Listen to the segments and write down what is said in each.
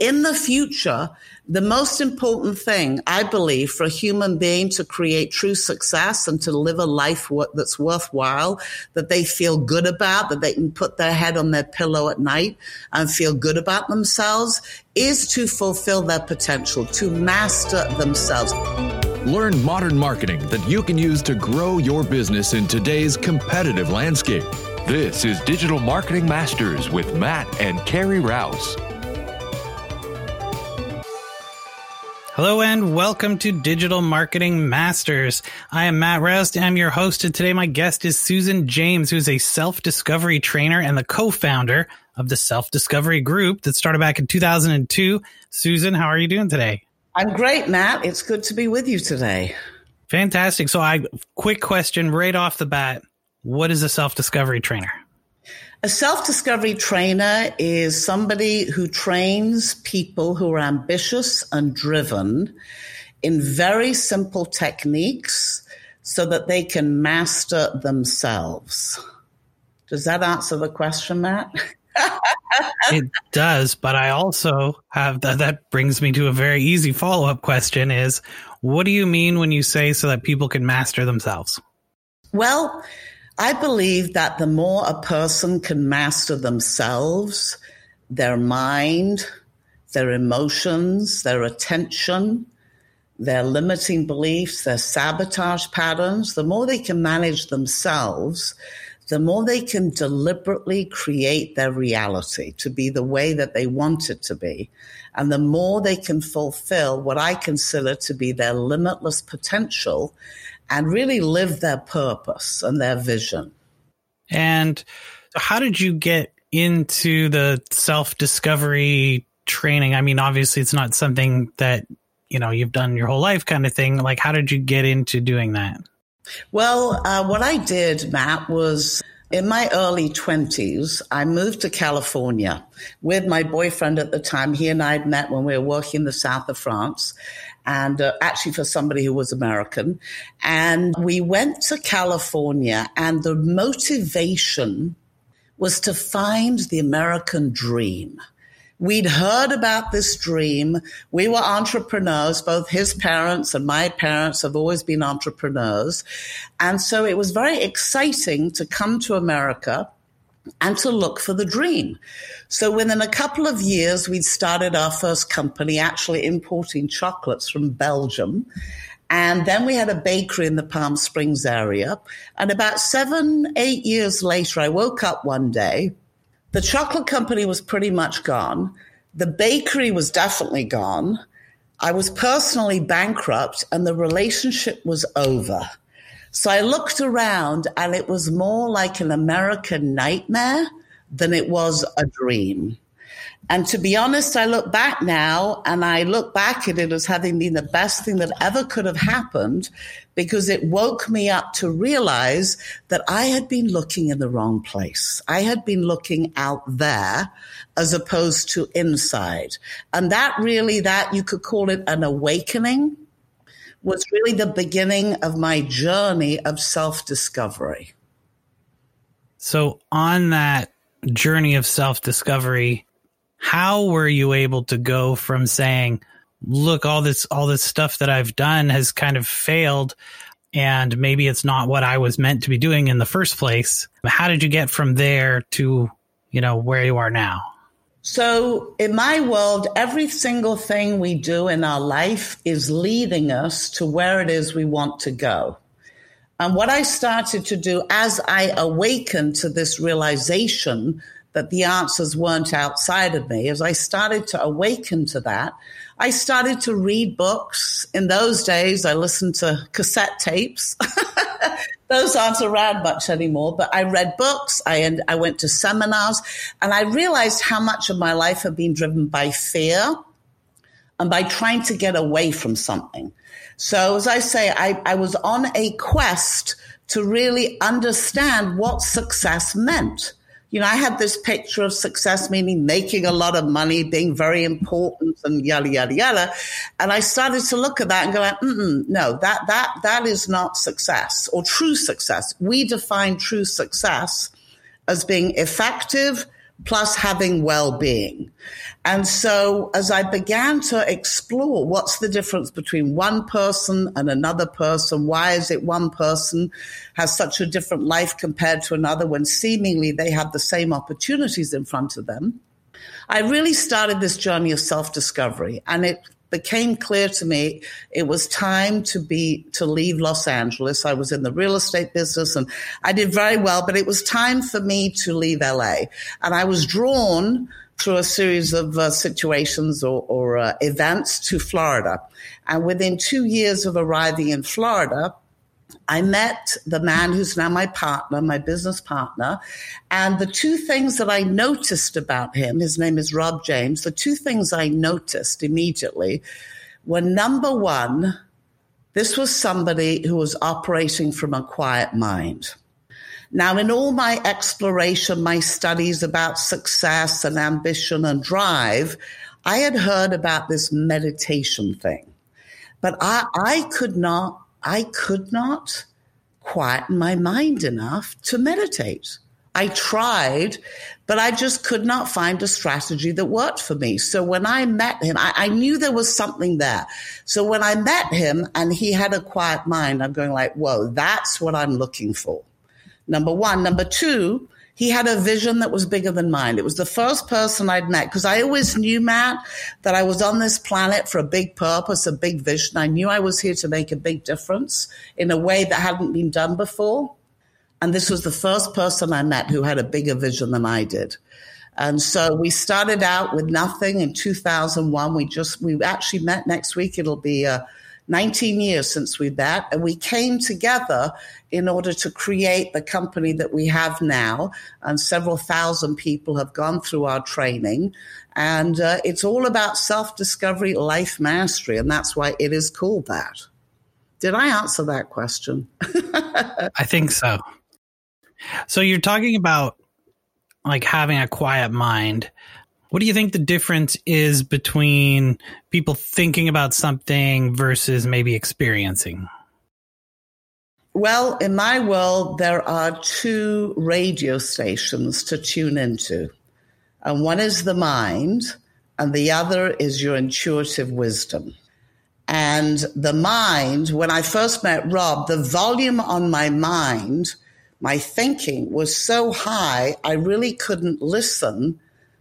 in the future, the most important thing, I believe, for a human being to create true success and to live a life that's worthwhile, that they feel good about, that they can put their head on their pillow at night and feel good about themselves, is to fulfill their potential, to master themselves. Learn modern marketing that you can use to grow your business in today's competitive landscape. This is Digital Marketing Masters with Matt and Carrie Rouse. Hello and welcome to Digital Marketing Masters. I am Matt Rouse. I'm your host, and today my guest is Susan James, who's a self discovery trainer and the co founder of the Self Discovery Group that started back in 2002. Susan, how are you doing today? I'm great, Matt. It's good to be with you today. Fantastic. So, I quick question right off the bat: What is a self discovery trainer? A self discovery trainer is somebody who trains people who are ambitious and driven in very simple techniques so that they can master themselves. Does that answer the question, Matt? it does, but I also have that, that brings me to a very easy follow up question is what do you mean when you say so that people can master themselves? Well, I believe that the more a person can master themselves, their mind, their emotions, their attention, their limiting beliefs, their sabotage patterns, the more they can manage themselves, the more they can deliberately create their reality to be the way that they want it to be. And the more they can fulfill what I consider to be their limitless potential and really live their purpose and their vision. And how did you get into the self discovery training? I mean, obviously, it's not something that you know you've done your whole life, kind of thing. Like, how did you get into doing that? Well, uh, what I did, Matt, was in my early 20s, I moved to California with my boyfriend at the time. He and I had met when we were working in the south of France, and uh, actually for somebody who was American. And we went to California, and the motivation was to find the American dream. We'd heard about this dream. We were entrepreneurs. Both his parents and my parents have always been entrepreneurs. And so it was very exciting to come to America and to look for the dream. So within a couple of years, we'd started our first company actually importing chocolates from Belgium. And then we had a bakery in the Palm Springs area. And about seven, eight years later, I woke up one day the chocolate company was pretty much gone. The bakery was definitely gone. I was personally bankrupt and the relationship was over. So I looked around and it was more like an American nightmare than it was a dream. And to be honest, I look back now and I look back at it as having been the best thing that ever could have happened because it woke me up to realize that I had been looking in the wrong place. I had been looking out there as opposed to inside. And that really, that you could call it an awakening was really the beginning of my journey of self discovery. So on that journey of self discovery, how were you able to go from saying, look, all this, all this stuff that I've done has kind of failed and maybe it's not what I was meant to be doing in the first place. How did you get from there to, you know, where you are now? So, in my world, every single thing we do in our life is leading us to where it is we want to go. And what I started to do as I awakened to this realization that the answers weren't outside of me, as I started to awaken to that, I started to read books. In those days, I listened to cassette tapes. those aren't around much anymore, but I read books. I, I went to seminars and I realized how much of my life had been driven by fear and by trying to get away from something. So as I say, I, I was on a quest to really understand what success meant you know, I had this picture of success meaning making a lot of money, being very important and yada, yada, yada. And I started to look at that and go, no, that, that, that is not success or true success. We define true success as being effective plus having well-being. And so as I began to explore what's the difference between one person and another person, why is it one person has such a different life compared to another when seemingly they have the same opportunities in front of them? I really started this journey of self discovery and it became clear to me it was time to be to leave Los Angeles. I was in the real estate business and I did very well, but it was time for me to leave LA. And I was drawn through a series of uh, situations or, or uh, events to Florida. And within two years of arriving in Florida, I met the man who's now my partner, my business partner. And the two things that I noticed about him, his name is Rob James, the two things I noticed immediately were number one, this was somebody who was operating from a quiet mind. Now, in all my exploration, my studies about success and ambition and drive, I had heard about this meditation thing, but I, I could not I could not quieten my mind enough to meditate. I tried, but I just could not find a strategy that worked for me. So when I met him, I, I, knew there was something there. So when I met him and he had a quiet mind, I'm going like, whoa, that's what I'm looking for. Number one. Number two, he had a vision that was bigger than mine. It was the first person I'd met because I always knew, Matt, that I was on this planet for a big purpose, a big vision. I knew I was here to make a big difference in a way that hadn't been done before. And this was the first person I met who had a bigger vision than I did. And so we started out with nothing in 2001. We just, we actually met next week. It'll be uh, 19 years since we met, and we came together in order to create the company that we have now. And several thousand people have gone through our training. And uh, it's all about self discovery, life mastery. And that's why it is called that. Did I answer that question? I think so. So you're talking about like having a quiet mind. What do you think the difference is between people thinking about something versus maybe experiencing? Well, in my world, there are two radio stations to tune into. And one is the mind, and the other is your intuitive wisdom. And the mind, when I first met Rob, the volume on my mind, my thinking was so high, I really couldn't listen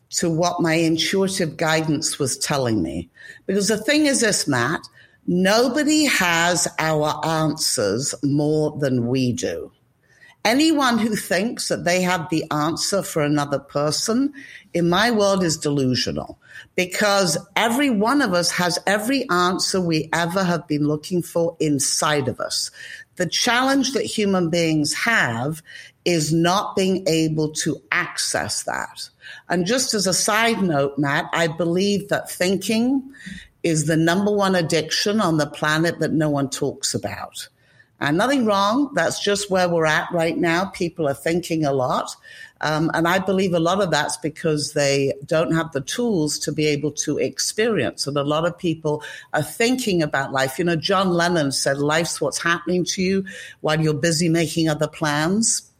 to what my intuitive guidance was telling me. Because the thing is this, Matt, nobody has our answers more than we do. Anyone who thinks that they have the answer for another person in my world is delusional because every one of us has every answer we ever have been looking for inside of us. The challenge that human beings have is not being able to access that. And just as a side note, Matt, I believe that thinking is the number one addiction on the planet that no one talks about. And nothing wrong. That's just where we're at right now. People are thinking a lot. Um, and I believe a lot of that's because they don't have the tools to be able to experience. And a lot of people are thinking about life. You know, John Lennon said, life's what's happening to you while you're busy making other plans.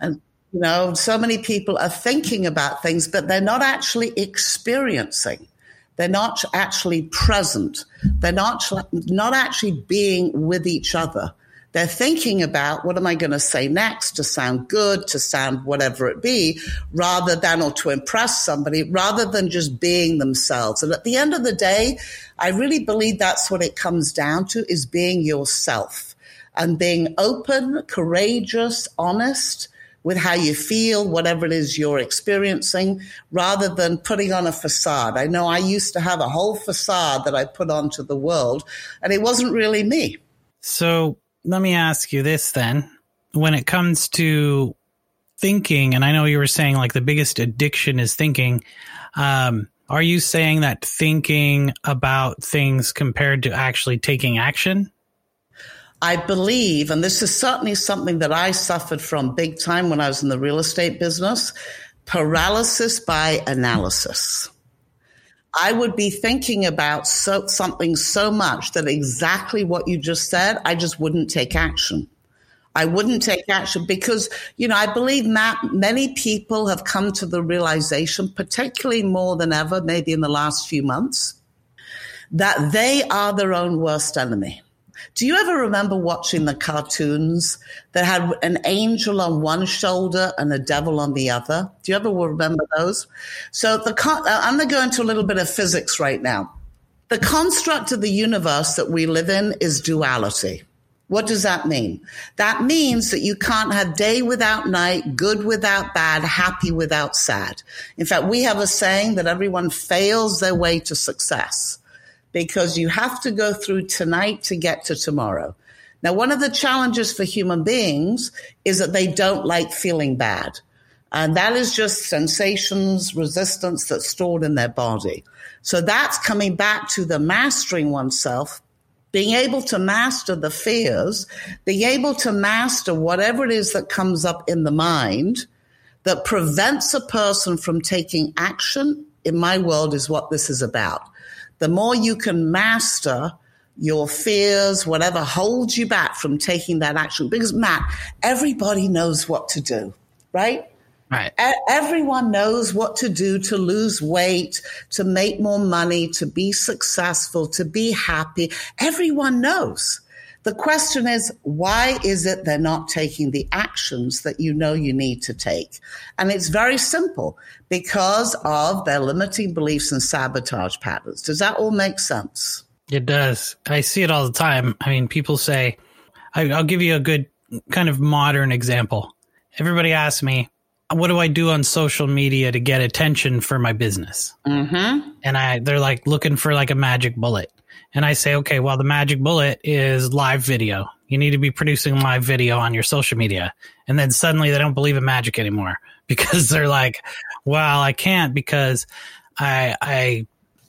And you know, so many people are thinking about things, but they're not actually experiencing. They're not actually present. They're not, not actually being with each other. They're thinking about what am I going to say next to sound good, to sound whatever it be, rather than, or to impress somebody, rather than just being themselves. And at the end of the day, I really believe that's what it comes down to is being yourself and being open, courageous, honest, with how you feel, whatever it is you're experiencing, rather than putting on a facade. I know I used to have a whole facade that I put onto the world, and it wasn't really me. So let me ask you this then. When it comes to thinking, and I know you were saying like the biggest addiction is thinking, um, are you saying that thinking about things compared to actually taking action? I believe, and this is certainly something that I suffered from big time when I was in the real estate business paralysis by analysis. I would be thinking about so, something so much that exactly what you just said, I just wouldn't take action. I wouldn't take action because, you know, I believe Matt, many people have come to the realization, particularly more than ever, maybe in the last few months, that they are their own worst enemy. Do you ever remember watching the cartoons that had an angel on one shoulder and a devil on the other? Do you ever remember those? So the uh, I'm going to go into a little bit of physics right now. The construct of the universe that we live in is duality. What does that mean? That means that you can't have day without night, good without bad, happy without sad. In fact, we have a saying that everyone fails their way to success because you have to go through tonight to get to tomorrow. Now, one of the challenges for human beings is that they don't like feeling bad. And that is just sensations, resistance that's stored in their body. So that's coming back to the mastering oneself being able to master the fears, being able to master whatever it is that comes up in the mind that prevents a person from taking action in my world is what this is about. The more you can master your fears, whatever holds you back from taking that action, because Matt, everybody knows what to do, right? Right. Everyone knows what to do to lose weight, to make more money, to be successful, to be happy. Everyone knows. The question is, why is it they're not taking the actions that you know you need to take? And it's very simple because of their limiting beliefs and sabotage patterns. Does that all make sense? It does. I see it all the time. I mean, people say, I'll give you a good kind of modern example. Everybody asks me, what do I do on social media to get attention for my business? Mm-hmm. And I, they're like looking for like a magic bullet. And I say, okay, well, the magic bullet is live video. You need to be producing live video on your social media. And then suddenly they don't believe in magic anymore because they're like, well, I can't because I, I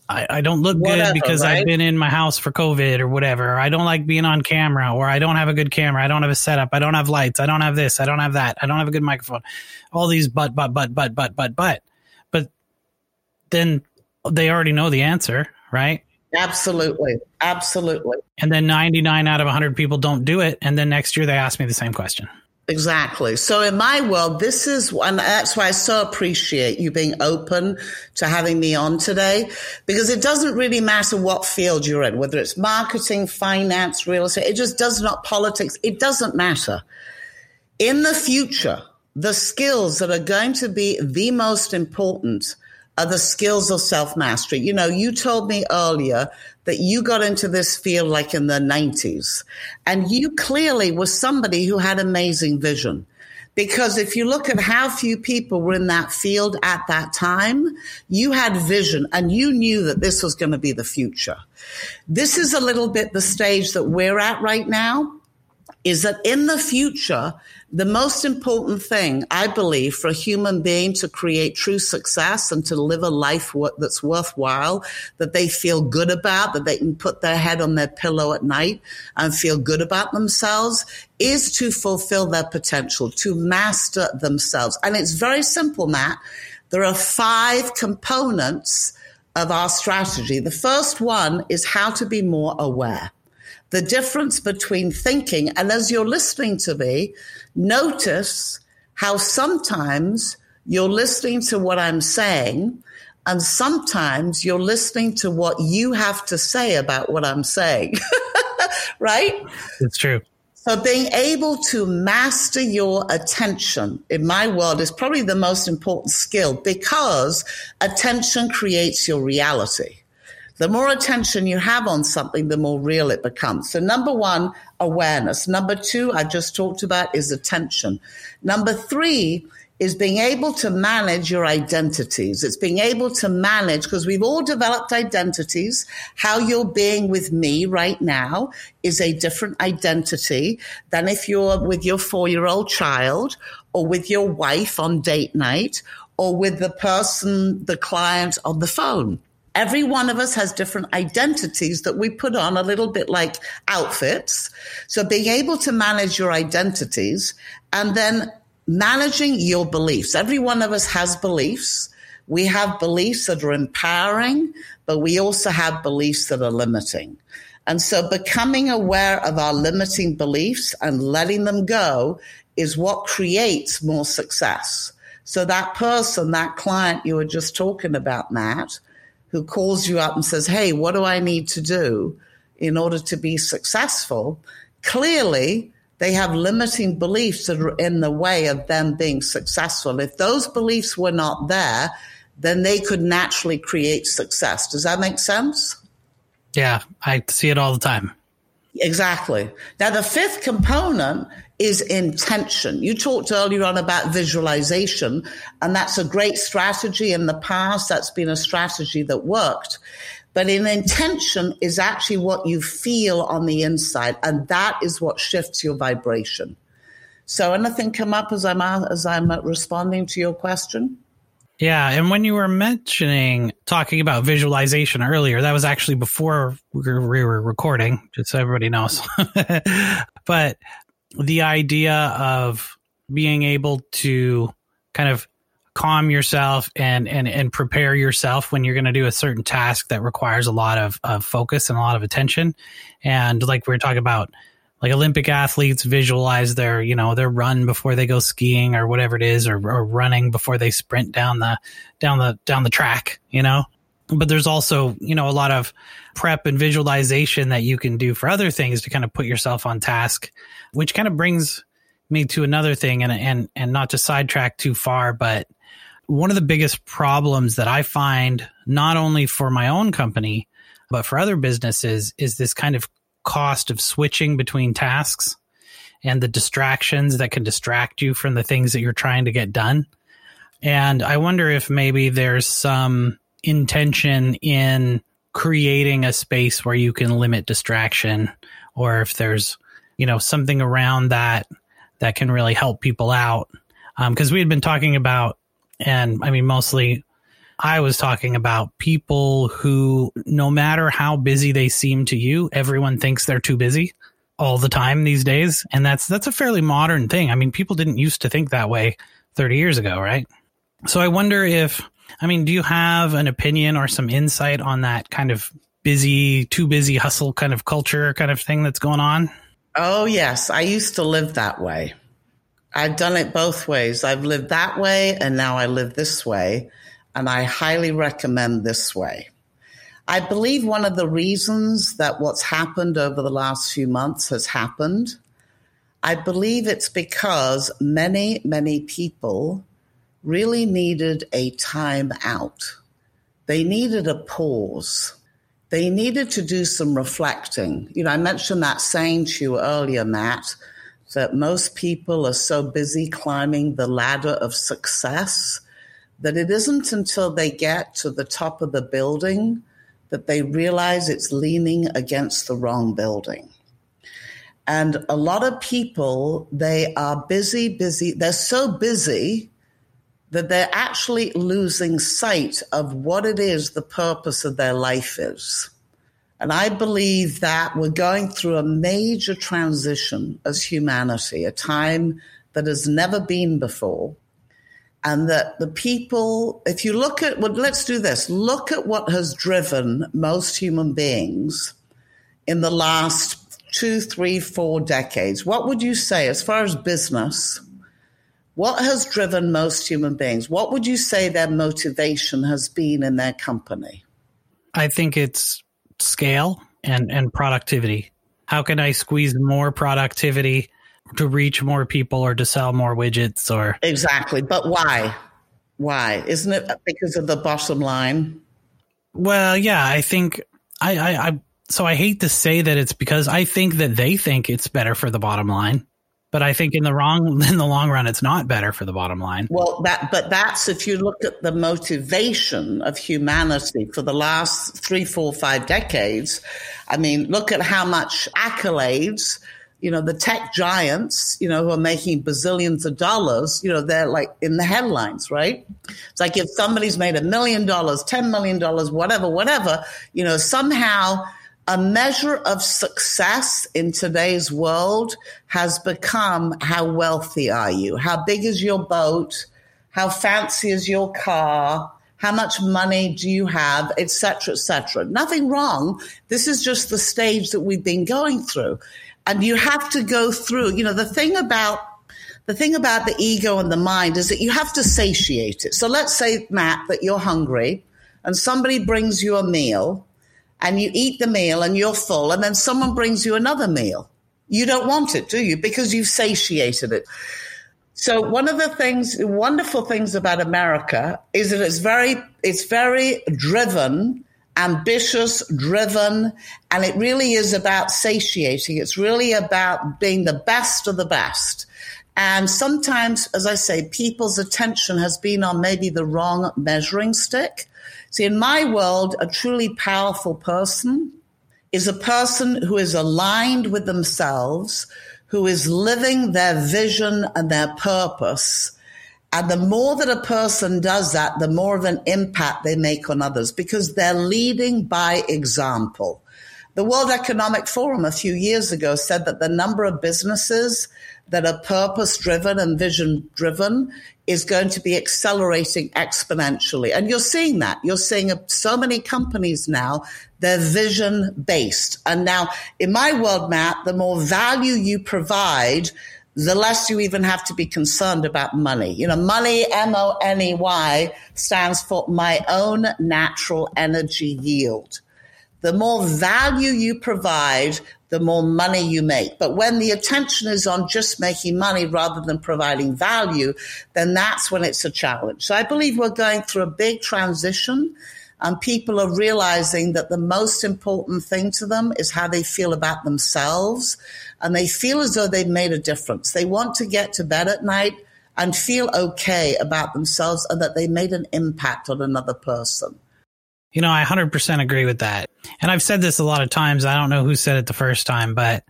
I, I don't look Whatever, good because right? I've been in my house for COVID or whatever. Or I don't like being on camera or I don't have a good camera. I don't have a setup. I don't have lights. I don't have this. I don't have that. I don't have a good microphone. All these but, but, but, but, but, but, but. But then they already know the answer, right? Absolutely. Absolutely. And then 99 out of 100 people don't do it. And then next year they ask me the same question. Exactly. So in my world, this is, and that's why I so appreciate you being open to having me on today, because it doesn't really matter what field you're in, whether it's marketing, finance, real estate, it just does not politics. It doesn't matter. In the future, the skills that are going to be the most important are the skills of self mastery. You know, you told me earlier that you got into this field like in the 90s, and you clearly were somebody who had amazing vision. Because if you look at how few people were in that field at that time, you had vision and you knew that this was going to be the future. This is a little bit the stage that we're at right now is that in the future, the most important thing, I believe, for a human being to create true success and to live a life that's worthwhile, that they feel good about, that they can put their head on their pillow at night and feel good about themselves, is to fulfill their potential, to master themselves. And it's very simple, Matt. There are five components of our strategy. The first one is how to be more aware the difference between thinking and as you're listening to me, notice how sometimes you're listening to what I'm saying and sometimes you're listening to what you have to say about what I'm saying. right? It's true. So being able to master your attention in my world is probably the most important skill because attention creates your reality. The more attention you have on something, the more real it becomes. So number one, awareness. Number two, I just talked about is attention. Number three is being able to manage your identities. It's being able to manage because we've all developed identities. How you're being with me right now is a different identity than if you're with your four year old child or with your wife on date night or with the person, the client on the phone. Every one of us has different identities that we put on a little bit like outfits. So being able to manage your identities and then managing your beliefs. Every one of us has beliefs. We have beliefs that are empowering, but we also have beliefs that are limiting. And so becoming aware of our limiting beliefs and letting them go is what creates more success. So that person, that client you were just talking about, Matt, who calls you up and says, Hey, what do I need to do in order to be successful? Clearly, they have limiting beliefs that are in the way of them being successful. If those beliefs were not there, then they could naturally create success. Does that make sense? Yeah, I see it all the time. Exactly. Now, the fifth component is intention. You talked earlier on about visualization, and that's a great strategy in the past. That's been a strategy that worked. But an intention is actually what you feel on the inside, and that is what shifts your vibration. So, anything come up as I'm as I'm responding to your question? Yeah, and when you were mentioning talking about visualization earlier, that was actually before we were recording, just so everybody knows. but the idea of being able to kind of calm yourself and and and prepare yourself when you're going to do a certain task that requires a lot of, of focus and a lot of attention and like we are talking about like Olympic athletes visualize their, you know, their run before they go skiing or whatever it is, or, or running before they sprint down the, down the, down the track, you know? But there's also, you know, a lot of prep and visualization that you can do for other things to kind of put yourself on task, which kind of brings me to another thing and, and, and not to sidetrack too far, but one of the biggest problems that I find not only for my own company, but for other businesses is this kind of cost of switching between tasks and the distractions that can distract you from the things that you're trying to get done. And I wonder if maybe there's some intention in creating a space where you can limit distraction or if there's, you know, something around that that can really help people out. Because um, we had been talking about, and I mean, mostly I was talking about people who, no matter how busy they seem to you, everyone thinks they're too busy all the time these days. And that's, that's a fairly modern thing. I mean, people didn't used to think that way 30 years ago, right? So I wonder if, I mean, do you have an opinion or some insight on that kind of busy, too busy hustle kind of culture kind of thing that's going on? Oh, yes. I used to live that way. I've done it both ways. I've lived that way and now I live this way and I highly recommend this way. I believe one of the reasons that what's happened over the last few months has happened, I believe it's because many, many people really needed a time out. They needed a pause. They needed to do some reflecting. You know, I mentioned that saying to you earlier, Matt, that most people are so busy climbing the ladder of success that it isn't until they get to the top of the building that they realize it's leaning against the wrong building. And a lot of people, they are busy, busy. They're so busy that they're actually losing sight of what it is the purpose of their life is. And I believe that we're going through a major transition as humanity, a time that has never been before and that the people, if you look at, well, let's do this, look at what has driven most human beings in the last two, three, four decades. What would you say, as far as business, what has driven most human beings? What would you say their motivation has been in their company? I think it's scale and, and productivity. How can I squeeze more productivity to reach more people or to sell more widgets or exactly but why why isn't it because of the bottom line well yeah i think I, I i so i hate to say that it's because i think that they think it's better for the bottom line but I think in the wrong in the long run, it's not better for the bottom line. Well, that but that's if you look at the motivation of humanity for the last three, four, five decades. I mean, look at how much accolades you know, the tech giants, you know, who are making bazillions of dollars, you know, they're like in the headlines, right? It's like if somebody's made a million dollars, $10 million, whatever, whatever, you know, somehow a measure of success in today's world has become how wealthy are you? How big is your boat? How fancy is your car? How much money do you have, etc., etc. Nothing wrong. This is just the stage that we've been going through. And you have to go through, you know, the thing about the thing about the ego and the mind is that you have to satiate it. So let's say, Matt, that you're hungry and somebody brings you a meal and you eat the meal and you're full and then someone brings you another meal. You don't want it, do you? Because you've satiated it. So one of the things, wonderful things about America is that it's very, it's very driven, ambitious, driven, and it really is about satiating. It's really about being the best of the best. And sometimes, as I say, people's attention has been on maybe the wrong measuring stick. See, in my world, a truly powerful person is a person who is aligned with themselves, who is living their vision and their purpose. And the more that a person does that, the more of an impact they make on others because they're leading by example. The World Economic Forum a few years ago said that the number of businesses that are purpose driven and vision driven is going to be accelerating exponentially. And you're seeing that. You're seeing so many companies now, they're vision based. And now in my world, Matt, the more value you provide, the less you even have to be concerned about money. You know, money, M O N E Y, stands for my own natural energy yield. The more value you provide, the more money you make. But when the attention is on just making money rather than providing value, then that's when it's a challenge. So I believe we're going through a big transition and people are realizing that the most important thing to them is how they feel about themselves and they feel as though they've made a difference. They want to get to bed at night and feel okay about themselves and that they made an impact on another person. You know, I 100% agree with that. And I've said this a lot of times. I don't know who said it the first time, but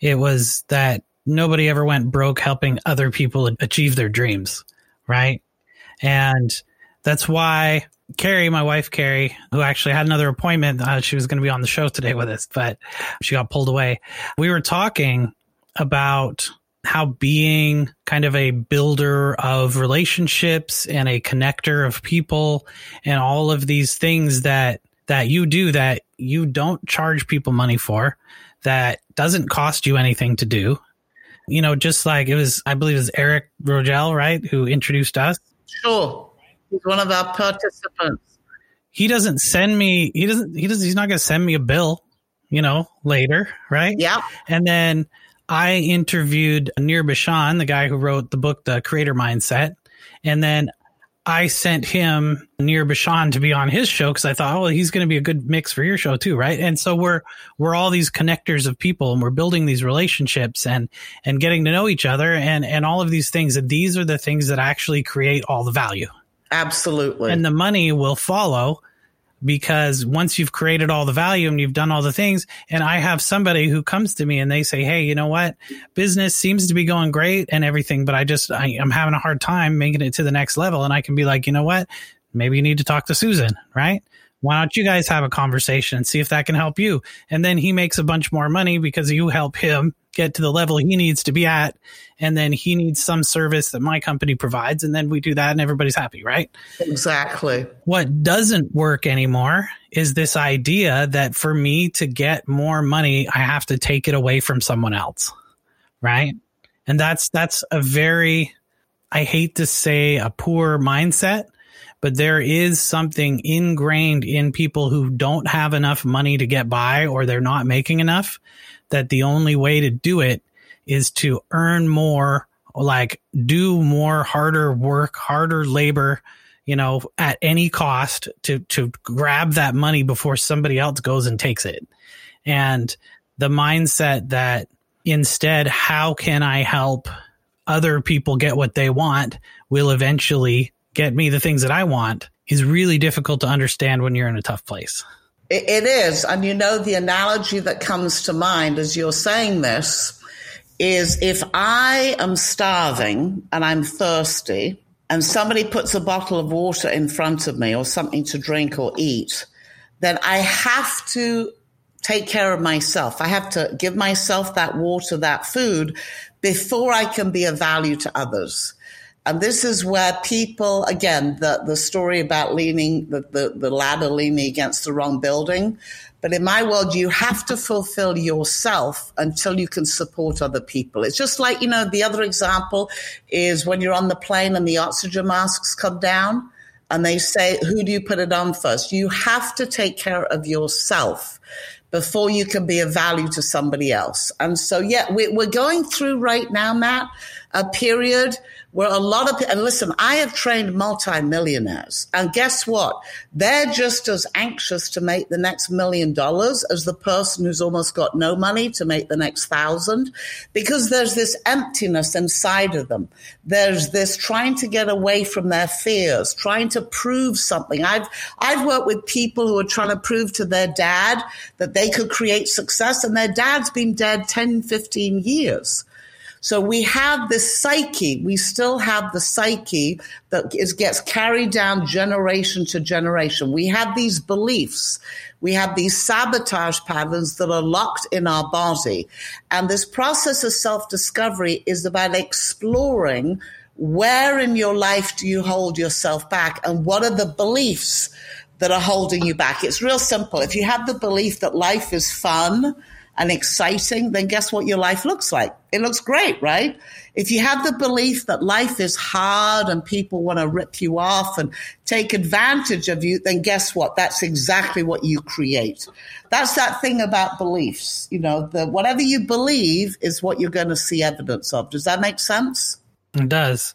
it was that nobody ever went broke helping other people achieve their dreams. Right. And that's why Carrie, my wife, Carrie, who actually had another appointment, uh, she was going to be on the show today with us, but she got pulled away. We were talking about how being kind of a builder of relationships and a connector of people and all of these things that that you do that you don't charge people money for that doesn't cost you anything to do. You know just like it was i believe it was eric rogel right who introduced us. Sure. He's one of our participants. He doesn't send me he doesn't he does he's not going to send me a bill you know later right? Yeah and then I interviewed Nir Bashan, the guy who wrote the book, The Creator Mindset. And then I sent him Nir Bashan to be on his show because I thought, oh, he's going to be a good mix for your show too, right? And so we're we're all these connectors of people, and we're building these relationships and and getting to know each other, and and all of these things. And these are the things that actually create all the value. Absolutely. And the money will follow because once you've created all the value and you've done all the things and i have somebody who comes to me and they say hey you know what? Business seems to be going great and everything but i just I, i'm having a hard time making it to the next level. And i can be like you know what? Maybe you need to talk to susan right why don't you guys have a conversation and see if that can help you? And then he makes a bunch more money because you help him get to the level he needs to be at. And then he needs some service that my company provides. And then we do that and everybody's happy right? Exactly. What doesn't work anymore is this idea that for me to get more money i have to take it away from someone else right? And that's that's a very i hate to say a poor mindset but there is something ingrained in people who don't have enough money to get by or they're not making enough that the only way to do it is to earn more, like do more harder work, harder labor, you know, at any cost to, to grab that money before somebody else goes and takes it. And the mindset that instead, how can I help other people get what they want will eventually get me the things that I want is really difficult to understand when you're in a tough place. It is. And you know, the analogy that comes to mind as you're saying this is if I am starving and I'm thirsty and somebody puts a bottle of water in front of me or something to drink or eat, then I have to take care of myself. I have to give myself that water, that food before I can be of value to others. And this is where people, again, the, the story about leaning, the, the, the ladder leaning against the wrong building. But in my world, you have to fulfill yourself until you can support other people. It's just like, you know, the other example is when you're on the plane and the oxygen masks come down and they say, who do you put it on first? You have to take care of yourself before you can be of value to somebody else. And so, yeah, we're going through right now, Matt, a period where a lot of and listen, I have trained multimillionaires, and guess what? They're just as anxious to make the next million dollars as the person who's almost got no money to make the next thousand, because there's this emptiness inside of them. There's this trying to get away from their fears, trying to prove something. I've I've worked with people who are trying to prove to their dad that they could create success, and their dad's been dead 10, 15 years. So we have this psyche. We still have the psyche that is, gets carried down generation to generation. We have these beliefs. We have these sabotage patterns that are locked in our body. And this process of self discovery is about exploring where in your life do you hold yourself back and what are the beliefs that are holding you back? It's real simple. If you have the belief that life is fun, and exciting, then guess what your life looks like? It looks great, right? If you have the belief that life is hard and people want to rip you off and take advantage of you, then guess what? That's exactly what you create. That's that thing about beliefs. You know, the whatever you believe is what you're going to see evidence of. Does that make sense? It does.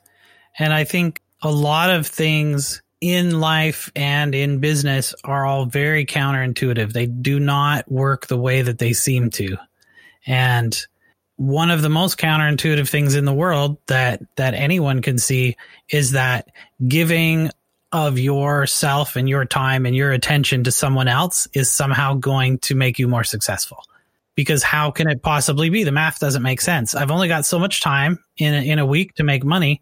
And I think a lot of things in life and in business are all very counterintuitive. They do not work the way that they seem to. And one of the most counterintuitive things in the world that that anyone can see is that giving of yourself and your time and your attention to someone else is somehow going to make you more successful. Because how can it possibly be? The math doesn't make sense. I've only got so much time in a, in a week to make money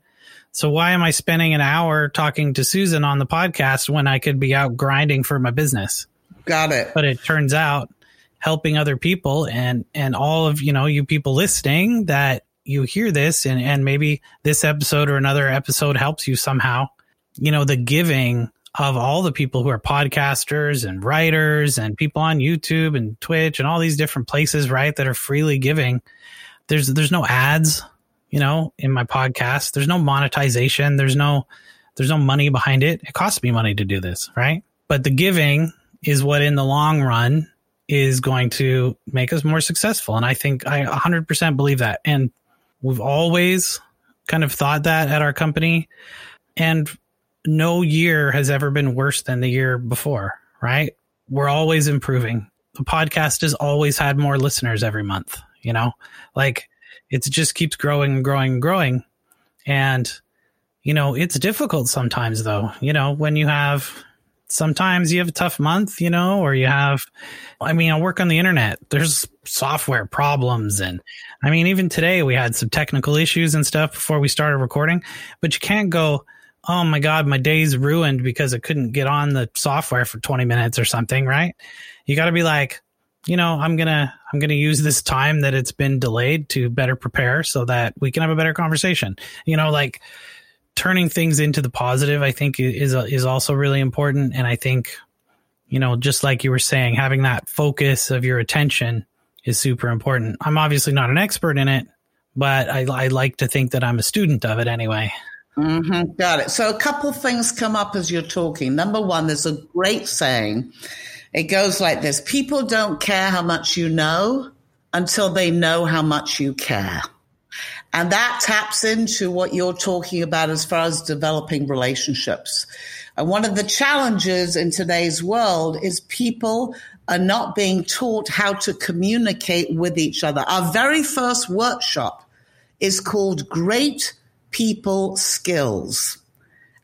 so why am I spending an hour talking to Susan on the podcast when I could be out grinding for my business? Got it. But it turns out helping other people and and all of you know you people listening that you hear this and and maybe this episode or another episode helps you somehow. You know the giving of all the people who are podcasters and writers and people on YouTube and Twitch and all these different places, right, that are freely giving. There's there's no ads you know, in my podcast. There's no monetization. There's no, there's no money behind it. It costs me money to do this, right? But the giving is what in the long run is going to make us more successful. And I think I 100% believe that. And we've always kind of thought that at our company. And no year has ever been worse than the year before, right? We're always improving. The podcast has always had more listeners every month, you know, like it just keeps growing and growing and growing. And, you know, it's difficult sometimes though, you know, when you have, sometimes you have a tough month, you know, or you have, I mean, I work on the internet. There's software problems. And I mean, even today we had some technical issues and stuff before we started recording, but you can't go, oh my God, my day's ruined because I couldn't get on the software for 20 minutes or something, right? You got to be like, you know, I'm to I'm to use this time that it's been delayed to better prepare so that we can have a better conversation. You know, like turning things into the positive I think is is also really important and I think you know, just like you were saying, having that focus of your attention is super important. I'm obviously not an expert in it, but I, I like to think that I'm a student of it anyway. Mm-hmm, got it. So a couple things come up as you're talking. Number one, there's a great saying it goes like this People don't care how much you know until they know how much you care. And that taps into what you're talking about as far as developing relationships. And one of the challenges in today's world is people are not being taught how to communicate with each other. Our very first workshop is called Great People Skills.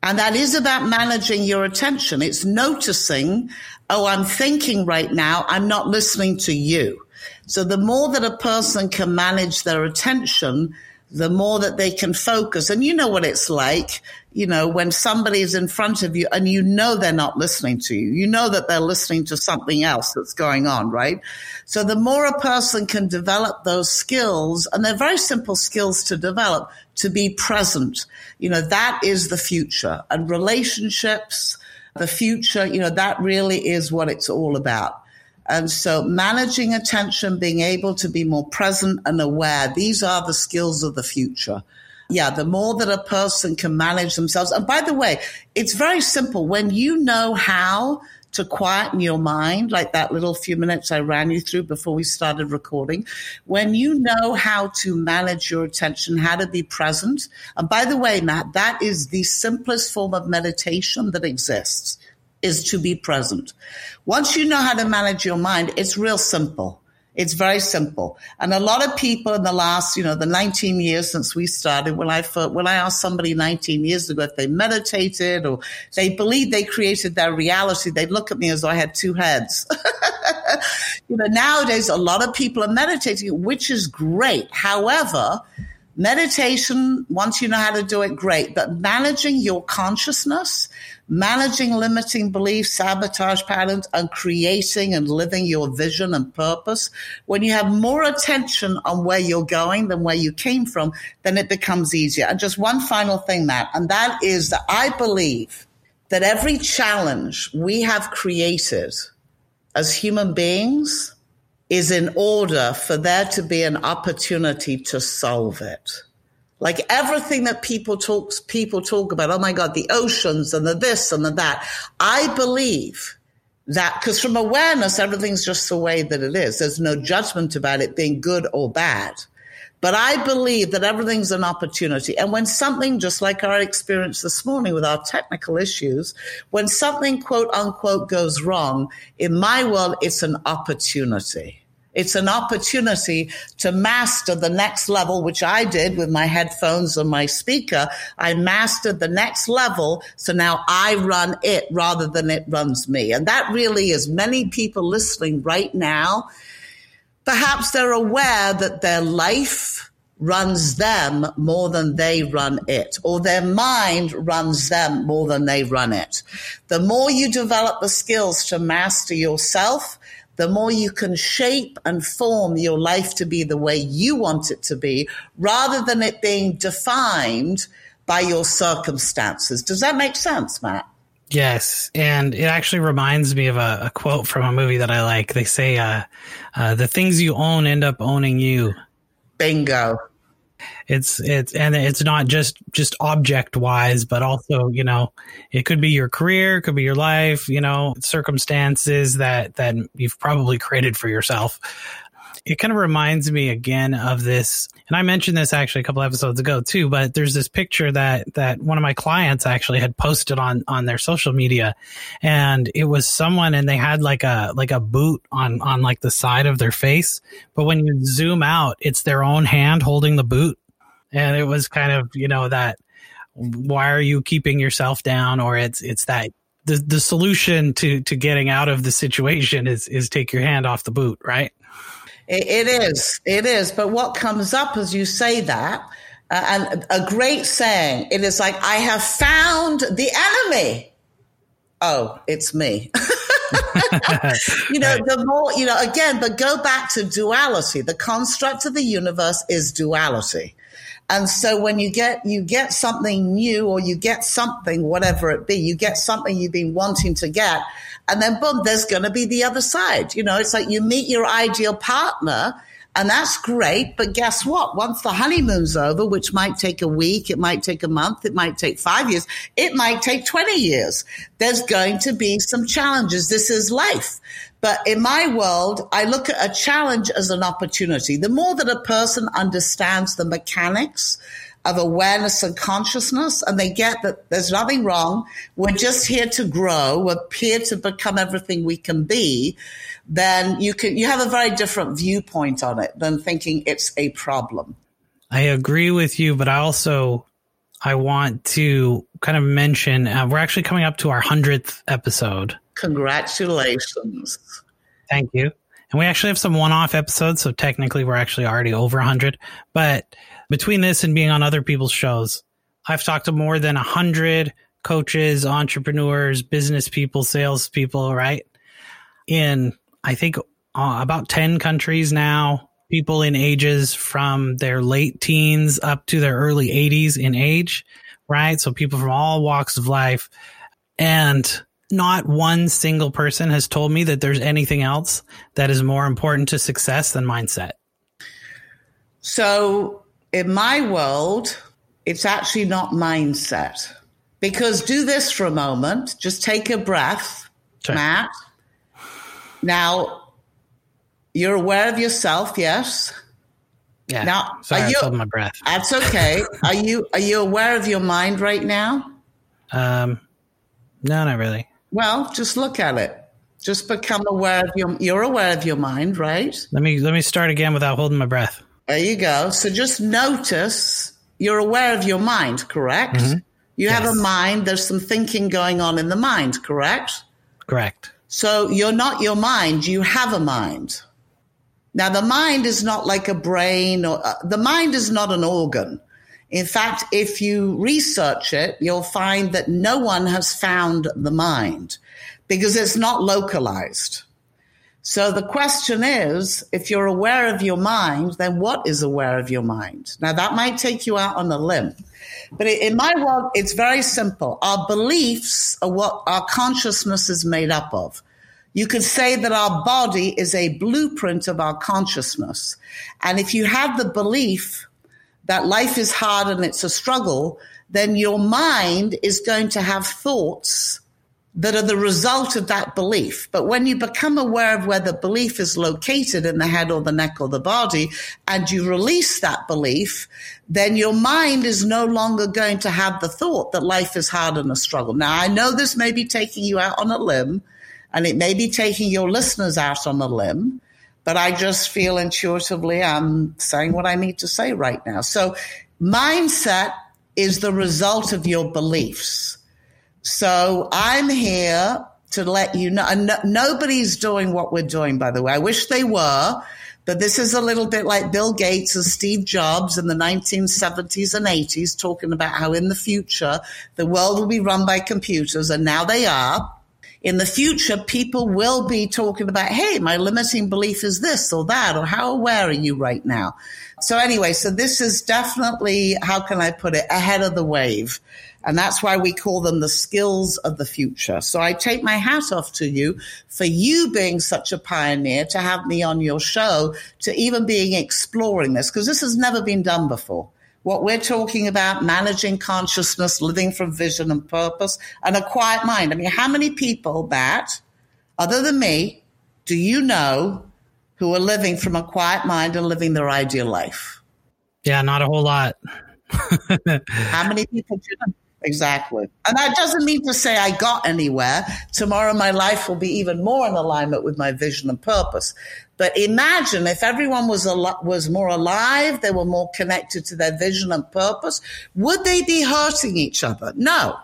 And that is about managing your attention. It's noticing oh, I'm thinking right now, I'm not listening to you. So the more that a person can manage their attention, the more that they can focus. And you know what it's like, you know, when somebody is in front of you and you know they're not listening to you, you know that they're listening to something else that's going on, right? So the more a person can develop those skills, and they're very simple skills to develop, to be present, you know, that is the future. And relationships, the future, you know, that really is what it's all about. And so managing attention, being able to be more present and aware, these are the skills of the future. Yeah, the more that a person can manage themselves. And by the way, it's very simple. When you know how to quieten your mind, like that little few minutes I ran you through before we started recording, when you know how to manage your attention, how to be present. And by the way, Matt, that is the simplest form of meditation that exists is to be present. Once you know how to manage your mind, it's real simple. It's very simple. And a lot of people in the last, you know, the 19 years since we started, when I when I asked somebody 19 years ago if they meditated or they believed they created their reality, they'd look at me as though I had two heads. you know, nowadays a lot of people are meditating, which is great. However, meditation, once you know how to do it, great. But managing your consciousness, managing limiting beliefs, sabotage patterns, and creating and living your vision and purpose, when you have more attention on where you're going than where you came from, then it becomes easier. And just one final thing, Matt, and that is that I believe that every challenge we have created as human beings is in order for there to be an opportunity to solve it. Like everything that people talks, people talk about, oh my God, the oceans and the this and the that. I believe that because from awareness, everything's just the way that it is. There's no judgment about it being good or bad. But I believe that everything's an opportunity. And when something, just like our experience this morning with our technical issues, when something quote unquote goes wrong, in my world, it's an opportunity. It's an opportunity to master the next level, which I did with my headphones and my speaker. I mastered the next level. So now I run it rather than it runs me. And that really is many people listening right now. Perhaps they're aware that their life runs them more than they run it, or their mind runs them more than they run it. The more you develop the skills to master yourself, the more you can shape and form your life to be the way you want it to be rather than it being defined by your circumstances. Does that make sense, Matt? Yes, and it actually reminds me of a, a quote from a movie that I like. They say, uh, uh, "The things you own end up owning you." Bingo it's it's and it's not just just object wise but also you know it could be your career could be your life you know circumstances that that you've probably created for yourself it kind of reminds me again of this and i mentioned this actually a couple episodes ago too but there's this picture that that one of my clients actually had posted on on their social media and it was someone and they had like a like a boot on on like the side of their face but when you zoom out it's their own hand holding the boot and it was kind of you know that why are you keeping yourself down? or it's it's that the the solution to to getting out of the situation is is take your hand off the boot right it is it is but what comes up as you say that uh, and a great saying it is like i have found the enemy oh it's me you know, right. the more, you know, again, but go back to duality. The construct of the universe is duality. And so when you get, you get something new or you get something, whatever it be, you get something you've been wanting to get. And then boom, there's going to be the other side. You know, it's like you meet your ideal partner and that's great. But guess what? Once the honeymoon's over, which might take a week, it might take a month, it might take five years, it might take 20 years. There's going to be some challenges. This is life. But in my world, I look at a challenge as an opportunity. The more that a person understands the mechanics of awareness and consciousness, and they get that there's nothing wrong. We're just here to grow. We're here to become everything we can be. Then you can, you have a very different viewpoint on it than thinking it's a problem. I agree with you, but I also, I want to kind of mention, uh, we're actually coming up to our hundredth episode. Congratulations. Thank you. And we actually have some one off episodes. So technically, we're actually already over 100. But between this and being on other people's shows, I've talked to more than a hundred coaches, entrepreneurs, business people, sales people, right? In, I think, uh, about 10 countries now, people in ages from their late teens up to their early 80s in age, right? So people from all walks of life. And not one single person has told me that there's anything else that is more important to success than mindset. So, in my world, it's actually not mindset. Because do this for a moment. Just take a breath, sure. Matt. Now, you're aware of yourself, yes? Yeah. Now, Sorry, are you, I my breath. That's okay. are you are you aware of your mind right now? Um, no, not really. Well, just look at it. Just become aware of your. You're aware of your mind, right? Let me let me start again without holding my breath. There you go. So just notice you're aware of your mind, correct? Mm-hmm. You yes. have a mind, there's some thinking going on in the mind, correct? Correct. So you're not your mind, you have a mind. Now, the mind is not like a brain or uh, the mind is not an organ. In fact, if you research it, you'll find that no one has found the mind because it's not localized. So the question is, if you're aware of your mind, then what is aware of your mind? Now that might take you out on a limb, but in my world, it's very simple. Our beliefs are what our consciousness is made up of. You could say that our body is a blueprint of our consciousness. And if you have the belief that life is hard and it's a struggle, then your mind is going to have thoughts that are the result of that belief. But when you become aware of where the belief is located in the head or the neck or the body, and you release that belief, then your mind is no longer going to have the thought that life is hard and a struggle. Now, I know this may be taking you out on a limb, and it may be taking your listeners out on a limb, but I just feel intuitively I'm saying what I need to say right now. So, mindset is the result of your beliefs. So I'm here to let you know. And no, nobody's doing what we're doing, by the way. I wish they were, but this is a little bit like Bill Gates and Steve Jobs in the 1970s and 80s, talking about how in the future the world will be run by computers, and now they are. In the future, people will be talking about, hey, my limiting belief is this or that, or how aware are you right now? So, anyway, so this is definitely, how can I put it, ahead of the wave. And that's why we call them the skills of the future. So I take my hat off to you for you being such a pioneer to have me on your show, to even being exploring this, because this has never been done before. What we're talking about, managing consciousness, living from vision and purpose, and a quiet mind. I mean, how many people that, other than me, do you know who are living from a quiet mind and living their ideal life? Yeah, not a whole lot. how many people do you know? Exactly. And that doesn't mean to say I got anywhere. Tomorrow my life will be even more in alignment with my vision and purpose. But imagine if everyone was al- was more alive, they were more connected to their vision and purpose, would they be hurting each other? No.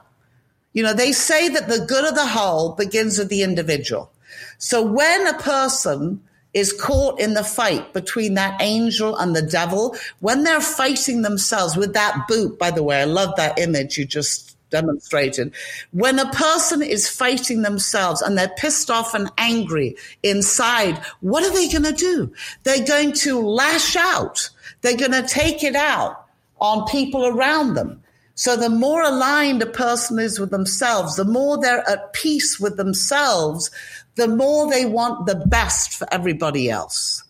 You know, they say that the good of the whole begins with the individual. So when a person is caught in the fight between that angel and the devil when they're fighting themselves with that boot. By the way, I love that image you just demonstrated. When a person is fighting themselves and they're pissed off and angry inside, what are they going to do? They're going to lash out. They're going to take it out on people around them. So the more aligned a person is with themselves, the more they're at peace with themselves, the more they want the best for everybody else.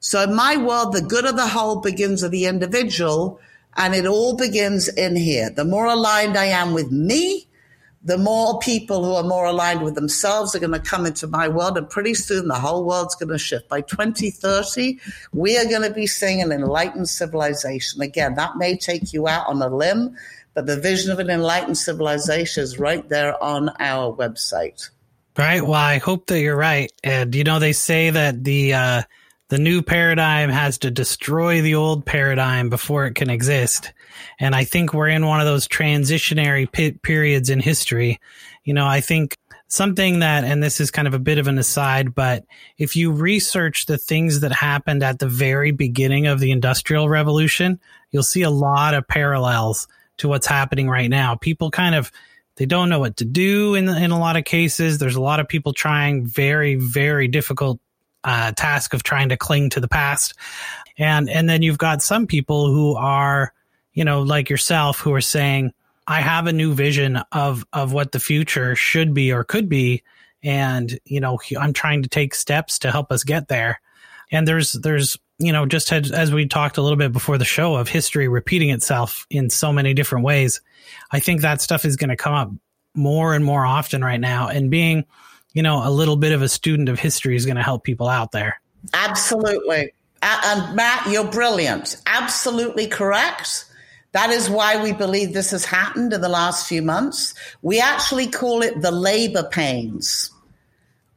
So in my world, the good of the whole begins with the individual and it all begins in here. The more aligned I am with me, the more people who are more aligned with themselves are going to come into my world. And pretty soon the whole world's going to shift. By 2030, we are going to be seeing an enlightened civilization. Again, that may take you out on a limb, but the vision of an enlightened civilization is right there on our website. Right. Well, I hope that you're right. And you know, they say that the uh, the new paradigm has to destroy the old paradigm before it can exist. And I think we're in one of those transitionary p- periods in history. You know, I think something that, and this is kind of a bit of an aside, but if you research the things that happened at the very beginning of the Industrial Revolution, you'll see a lot of parallels to what's happening right now. People kind of they don't know what to do in in a lot of cases. There's a lot of people trying very very difficult uh, task of trying to cling to the past, and and then you've got some people who are you know like yourself who are saying I have a new vision of of what the future should be or could be, and you know I'm trying to take steps to help us get there. And there's there's you know, just as, as we talked a little bit before the show of history repeating itself in so many different ways, I think that stuff is going to come up more and more often right now. And being, you know, a little bit of a student of history is going to help people out there. Absolutely. And Matt, you're brilliant. Absolutely correct. That is why we believe this has happened in the last few months. We actually call it the labor pains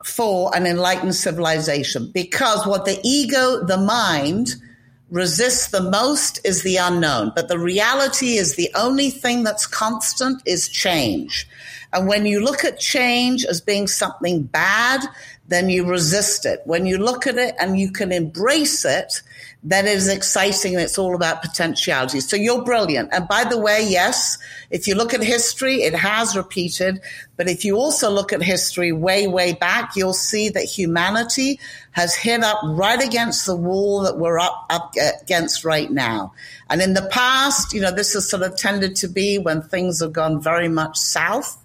for an enlightened civilization because what the ego, the mind, resists the most is the unknown. But the reality is the only thing that's constant is change. And when you look at change as being something bad, then you resist it. When you look at it and you can embrace it, then it is exciting and it's all about potentiality. So you're brilliant. And by the way, yes, if you look at history, it has repeated. But if you also look at history way, way back, you'll see that humanity has hit up right against the wall that we're up, up against right now. And in the past, you know, this has sort of tended to be when things have gone very much south.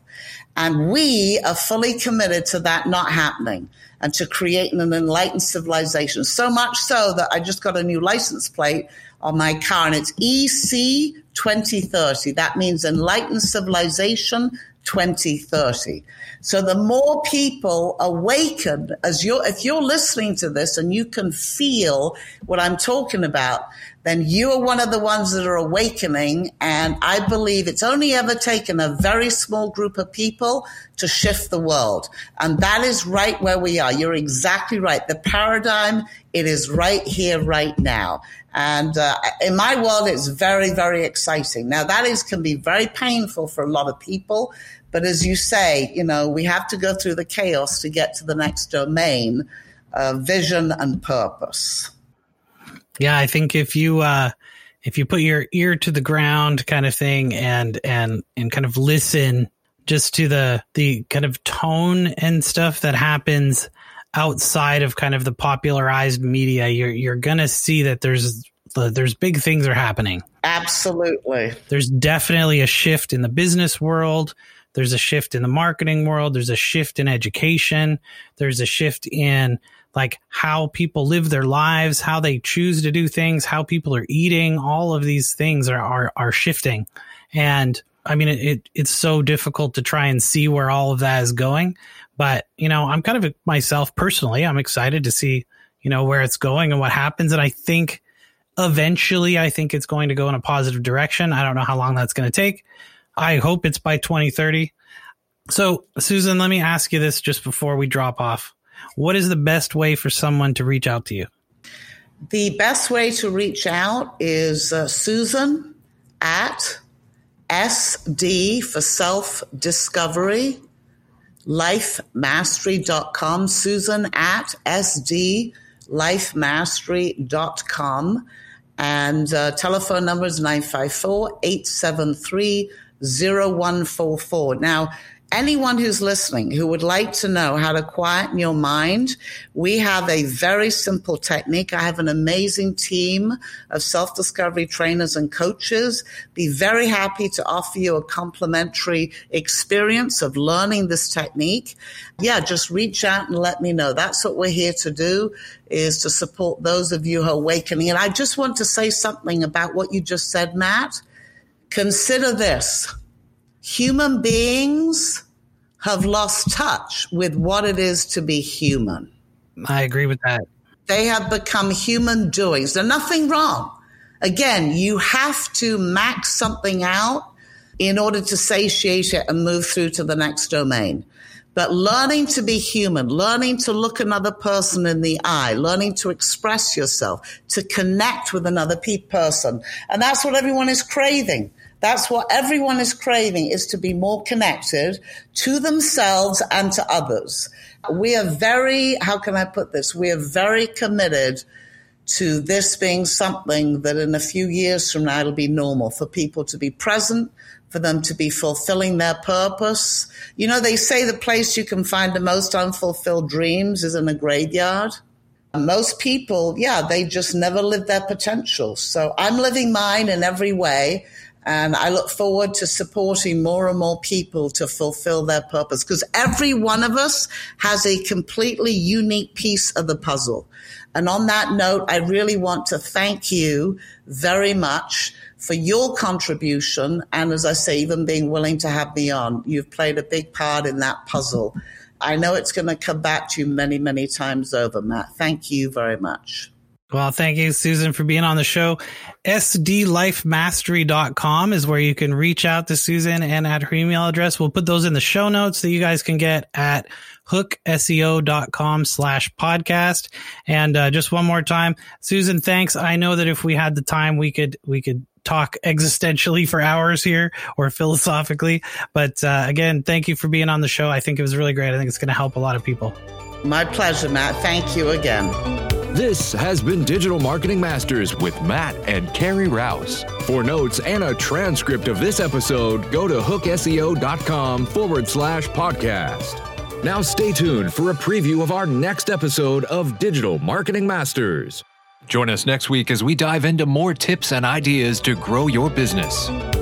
And we are fully committed to that not happening and to creating an enlightened civilization. So much so that I just got a new license plate on my car and it's EC 2030. That means enlightened civilization 2030. So the more people awaken as you're, if you're listening to this and you can feel what I'm talking about, then you are one of the ones that are awakening. And I believe it's only ever taken a very small group of people to shift the world. And that is right where we are. You're exactly right. The paradigm, it is right here, right now. And uh, in my world, it's very, very exciting. Now, that is can be very painful for a lot of people. But as you say, you know, we have to go through the chaos to get to the next domain, uh, vision and purpose. Yeah, I think if you uh, if you put your ear to the ground, kind of thing, and and and kind of listen just to the the kind of tone and stuff that happens outside of kind of the popularized media, you're you're gonna see that there's there's big things are happening. Absolutely. There's definitely a shift in the business world. There's a shift in the marketing world. There's a shift in education. There's a shift in like how people live their lives, how they choose to do things, how people are eating. All of these things are are, are shifting, and I mean it, it, It's so difficult to try and see where all of that is going. But you know, I'm kind of myself personally. I'm excited to see you know where it's going and what happens, and I think eventually, I think it's going to go in a positive direction. I don't know how long that's going to take. I hope it's by 2030. So, Susan, let me ask you this just before we drop off. What is the best way for someone to reach out to you? The best way to reach out is uh, Susan at SD for self discovery, lifemastery.com. Susan at SD lifemastery.com. And uh, telephone number is 954 873 0144. Now, anyone who's listening who would like to know how to quieten your mind, we have a very simple technique. I have an amazing team of self discovery trainers and coaches. Be very happy to offer you a complimentary experience of learning this technique. Yeah, just reach out and let me know. That's what we're here to do is to support those of you who are awakening. And I just want to say something about what you just said, Matt. Consider this human beings have lost touch with what it is to be human. I agree with that. They have become human doings. There's nothing wrong. Again, you have to max something out in order to satiate it and move through to the next domain. But learning to be human, learning to look another person in the eye, learning to express yourself, to connect with another pe- person. And that's what everyone is craving. That's what everyone is craving is to be more connected to themselves and to others. We are very, how can I put this? We are very committed to this being something that in a few years from now it'll be normal for people to be present, for them to be fulfilling their purpose. You know, they say the place you can find the most unfulfilled dreams is in a graveyard. Most people, yeah, they just never live their potential. So I'm living mine in every way. And I look forward to supporting more and more people to fulfill their purpose because every one of us has a completely unique piece of the puzzle. And on that note, I really want to thank you very much for your contribution. And as I say, even being willing to have me on, you've played a big part in that puzzle. I know it's going to come back to you many, many times over, Matt. Thank you very much. Well, thank you, Susan, for being on the show. SDLifemastery.com is where you can reach out to Susan and at her email address. We'll put those in the show notes that you guys can get at hookseo.com slash podcast. And uh, just one more time, Susan, thanks. I know that if we had the time, we could, we could talk existentially for hours here or philosophically. But uh, again, thank you for being on the show. I think it was really great. I think it's going to help a lot of people. My pleasure, Matt. Thank you again. This has been Digital Marketing Masters with Matt and Carrie Rouse. For notes and a transcript of this episode, go to hookseo.com forward slash podcast. Now stay tuned for a preview of our next episode of Digital Marketing Masters. Join us next week as we dive into more tips and ideas to grow your business.